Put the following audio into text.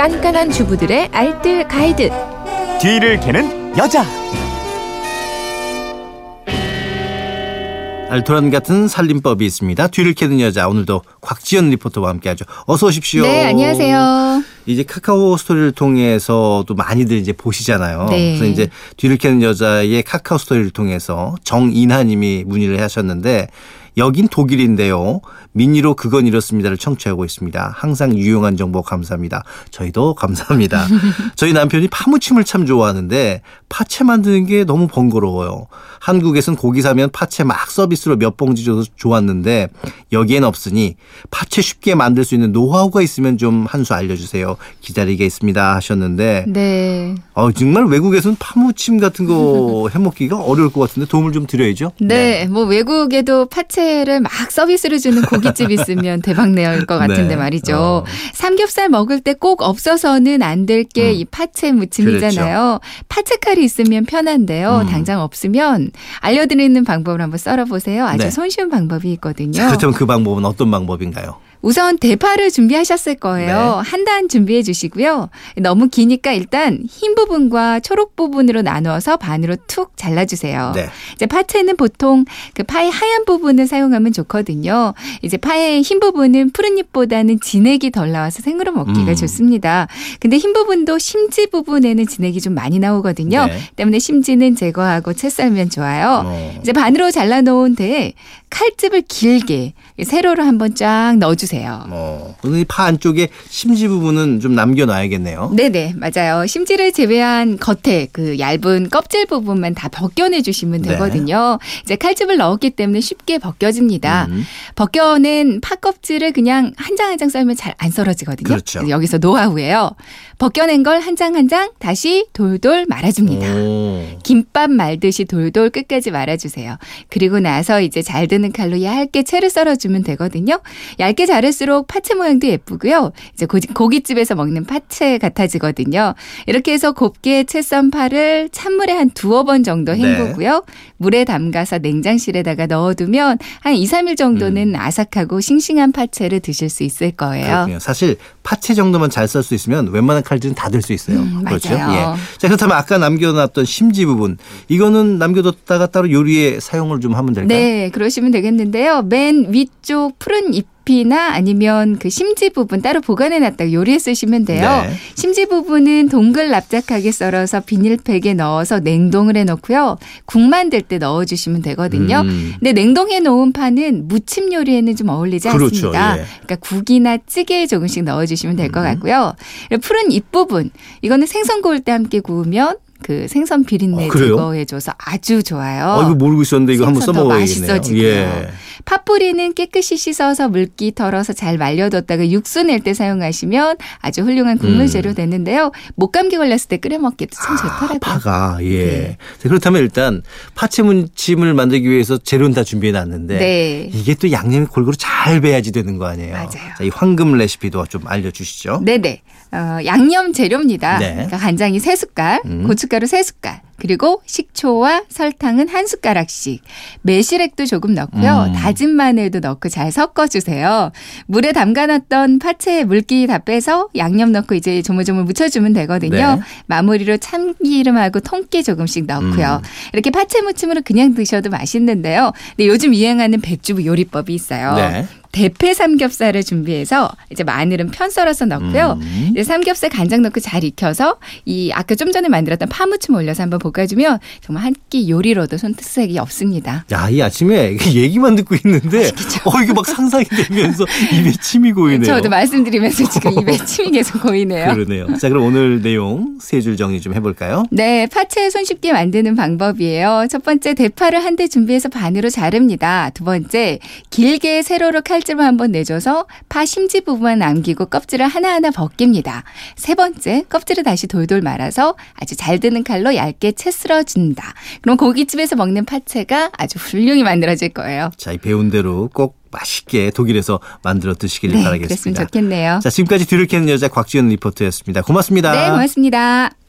깐깐한 주부들의 알뜰 가이드. 뒤를 캐는 여자. 알토란 같은 살림법이 있습니다. 뒤를 캐는 여자 오늘도 곽지연 리포터와 함께하죠. 어서 오십시오. 네, 안녕하세요. 이제 카카오 스토리를 통해서도 많이들 이제 보시잖아요. 네. 그래서 이제 뒤를 캐는 여자의 카카오 스토리를 통해서 정인하님이 문의를 하셨는데 여긴 독일인데요. 미니로 그건 이렇습니다를 청취하고 있습니다. 항상 유용한 정보 감사합니다. 저희도 감사합니다. 저희 남편이 파무침을 참 좋아하는데 파채 만드는 게 너무 번거로워요. 한국에선 고기 사면 파채 막 서비스로 몇 봉지 줘서 좋았는데 여기엔 없으니 파채 쉽게 만들 수 있는 노하우가 있으면 좀 한 수 알려주세요. 기다리겠습니다 하셨는데 네. 어, 정말 외국에서는 파무침 같은 거 해먹기가 어려울 것 같은데 도움을 좀 드려야죠. 네, 뭐 외국에도 파채 를 막 서비스로 주는 고깃집 있으면 대박 내일 것 같은데 네. 말이죠. 어. 삼겹살 먹을 때 꼭 없어서는 안 될 게이 음. 파채 무침이잖아요. 파채 칼이 있으면 편한데요. 음. 당장 없으면 알려드리는 방법을 한번 썰어보세요. 아주 네. 손쉬운 방법이 있거든요. 자, 그렇다면 그 방법은 어떤 방법인가요? 우선 대파를 준비하셨을 거예요. 한단 준비해 주시고요. 너무 기니까 일단 흰 부분과 초록 부분으로 나누어서 반으로 툭 잘라주세요. 네. 이제 파채는 보통 그 파의 하얀 부분을 사용하면 좋거든요. 이제 파의 흰 부분은 푸른 잎보다는 진액이 덜 나와서 생으로 먹기가 음. 좋습니다. 근데 흰 부분도 심지 부분에는 진액이 좀 많이 나오거든요. 네. 때문에 심지는 제거하고 채 썰면 좋아요. 어. 이제 반으로 잘라놓은 데에 칼집을 길게 세로로 한번 쫙 넣어주세요. 어. 그럼 이파 안쪽에 심지 부분은 좀 남겨놔야겠네요. 네네 맞아요. 심지를 제외한 겉에 그 얇은 껍질 부분만 다 벗겨내 주시면 네. 되거든요. 이제 칼집을 넣었기 때문에 쉽게 벗겨집니다. 음. 벗겨낸 파 껍질을 그냥 한 장 한 장 썰면 잘 안 썰어지거든요. 그렇죠. 여기서 노하우예요. 벗겨낸 걸 한 장 한 장 다시 돌돌 말아줍니다. 오. 김밥 말듯이 돌돌 끝까지 말아주세요. 그리고 나서 이제 잘 드는 칼로 얇게 채를 썰어주면 되거든요. 얇게 자를수록 파채 모양도 예쁘고요. 이제 고- 고깃집에서 먹는 파채 같아지거든요. 이렇게 해서 곱게 채 썬 파를 찬물에 한 두어 번 정도 네. 헹구고요. 물에 담가서 냉장실에다가 넣어두면 한 2, 3일 정도는 아삭하고 싱싱한 파채를 드실 수 있을 거예요. 그렇군요. 사실 파채 정도만 잘 썰 수 있으면 웬만한 칼질은 다 될 수 있어요. 음, 그렇죠. 맞아요. 예. 자 그렇다면 아까 남겨놨던 심지 부분 이거는 남겨뒀다가 따로 요리에 사용을 좀 하면 될까요? 네, 그러시면 되겠는데요. 맨 위쪽 푸른 잎 이나 아니면 그 심지 부분 따로 보관해 놨다가 요리에 쓰시면 돼요. 네. 심지 부분은 동글 납작하게 썰어서 비닐팩에 넣어서 냉동을 해 놓고요. 국 만들 때 넣어 주시면 되거든요. 음. 근데 냉동해 놓은 파는 무침 요리에는 좀 어울리지 그렇죠, 않습니다. 예. 그러니까 국이나 찌개에 조금씩 넣어 주시면 될것 음. 같고요. 푸른 잎 부분 이거는 생선 구울 때 함께 구우면 그 생선 비린내 어, 그래요? 제거해줘서 아주 좋아요. 어, 이거 모르고 있었는데 이거 한번 써먹어야겠네요. 맛있어지고요. 예. 파뿌리는 깨끗이 씻어서 물기 털어서 잘 말려뒀다가 육수 낼 때 사용하시면 아주 훌륭한 국물 음. 재료 되는데요. 목감기 걸렸을 때 끓여 먹기도 참 좋더라고요. 파가 예. 네. 자, 그렇다면 일단 파채 무침을 만들기 위해서 재료는 다 준비해 놨는데 네. 이게 또 양념이 골고루 잘 배야지 되는 거 아니에요. 맞아요. 자, 이 황금 레시피도 좀 알려주시죠. 네네. 어, 양념 재료입니다. 네. 그러니까 간장이 세 숟갈 음. 고춧가루 세숟갈 그리고 식초와 설탕은 한 숟가락씩, 매실액도 조금 넣고요. 음. 다진 마늘도 넣고 잘 섞어주세요. 물에 담가놨던 파채 물기 다 빼서 양념 넣고 이제 조물조물 묻혀주면 되거든요. 네. 마무리로 참기름하고 통깨 조금씩 넣고요. 음. 이렇게 파채 무침으로 그냥 드셔도 맛있는데요. 근데 요즘 유행하는 백주부 요리법이 있어요. 네. 대패 삼겹살을 준비해서 이제 마늘은 편 썰어서 넣고요. 음. 이제 삼겹살 간장 넣고 잘 익혀서 이 아까 좀 전에 만들었던 파무침 올려서 한번 볶아주면 정말 한 끼 요리로도 손색이 없습니다. 야, 이 아침에 얘기만 듣고 있는데 어 이게 막 상상이 되면서 입에 침이 고이네요. 저도 말씀드리면서 지금 입에 침이 계속 고이네요. 그러네요. 자, 그럼 오늘 내용 세 줄 정리 좀 해볼까요? 네, 파채 손쉽게 만드는 방법이에요. 첫 번째, 대파를 한 대 준비해서 반으로 자릅니다. 두 번째, 길게 세로로 칼 집을 한번 내줘서 파 심지 부분만 남기고 껍질을 하나하나 벗깁니다. 세 번째, 껍질을 다시 돌돌 말아서 아주 잘 드는 칼로 얇게 채 쓸어준다. 그럼 고깃집에서 먹는 파채가 아주 훌륭히 만들어질 거예요. 자, 이 배운 대로 꼭 맛있게 독일에서 만들어 드시길 네, 그랬으면 바라겠습니다. 좋겠네요. 자, 지금까지 뒤를 캐는 여자 곽지연 리포터였습니다. 고맙습니다. 네, 고맙습니다.